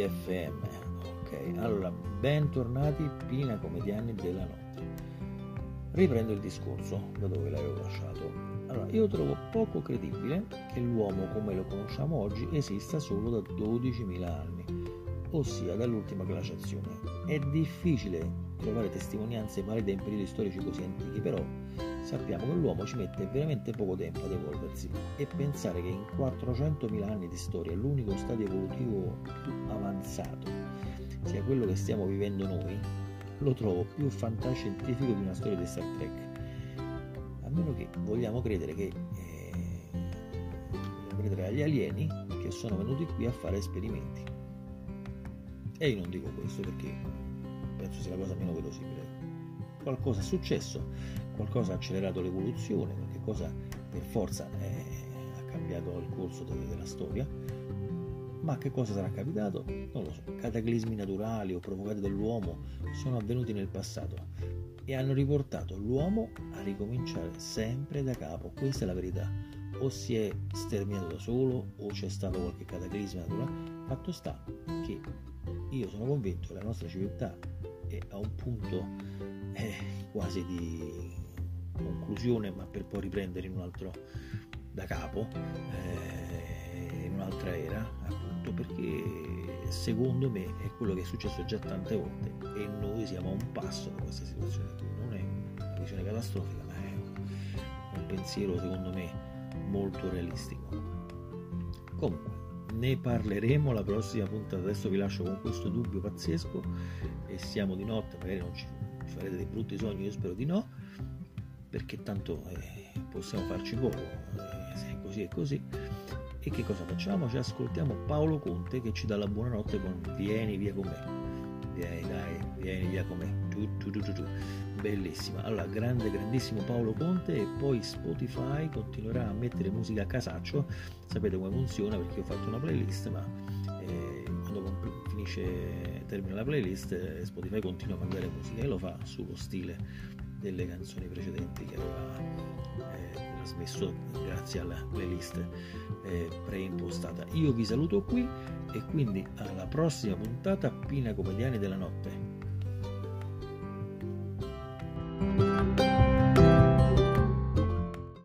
FM. Ok, allora, bentornati Pina Comediani della Notte. Riprendo il discorso da dove l'avevo lasciato. Allora, io trovo poco credibile che l'uomo come lo conosciamo oggi esista solo da 12.000 anni, ossia dall'ultima glaciazione. È difficile trovare testimonianze valide in periodi storici così antichi, però sappiamo che l'uomo ci mette veramente poco tempo ad evolversi e pensare che in 400.000 anni di storia l'unico stadio evolutivo più avanzato sia quello che stiamo vivendo noi, lo trovo più fantascientifico di una storia di Star Trek. A meno che vogliamo credere che eh, vogliamo credere agli alieni che sono venuti qui a fare esperimenti. E io non dico questo perché penso sia la cosa meno verosimile. Qualcosa è successo, qualcosa ha accelerato l'evoluzione, qualche cosa per forza è, ha cambiato il corso de, della storia, ma che cosa sarà capitato? Non lo so. Cataclismi naturali o provocati dall'uomo sono avvenuti nel passato e hanno riportato l'uomo a ricominciare sempre da capo. Questa è la verità. O si è sterminato da solo o c'è stato qualche cataclisma naturale. Fatto sta che io sono convinto che la nostra civiltà è a un punto eh, quasi di conclusione, ma per poi riprendere in un altro da capo, eh, secondo me è quello che è successo già tante volte e noi siamo a un passo da questa situazione qui. Non è una visione catastrofica, ma è un pensiero secondo me molto realistico. Comunque, ne parleremo la prossima puntata. Adesso vi lascio con questo dubbio pazzesco e siamo di notte, magari non ci farete dei brutti sogni, io spero di no, perché tanto eh, possiamo farci poco, eh, se è così è così. E che cosa facciamo? Ci ascoltiamo Paolo Conte che ci dà la buonanotte con Vieni via con me. Vieni dai, vieni via con me. Tu, tu, tu, Bellissima. Allora, grande, grandissimo Paolo Conte e poi Spotify continuerà a mettere musica a casaccio. Sapete come funziona perché ho fatto una playlist, ma eh, quando finisce, termina la playlist, eh, Spotify continua a mandare musica e lo fa sullo stile delle canzoni precedenti che aveva eh, trasmesso grazie alla playlist eh, preimpostata. Io vi saluto qui e quindi alla prossima puntata Pina Comediani della Notte.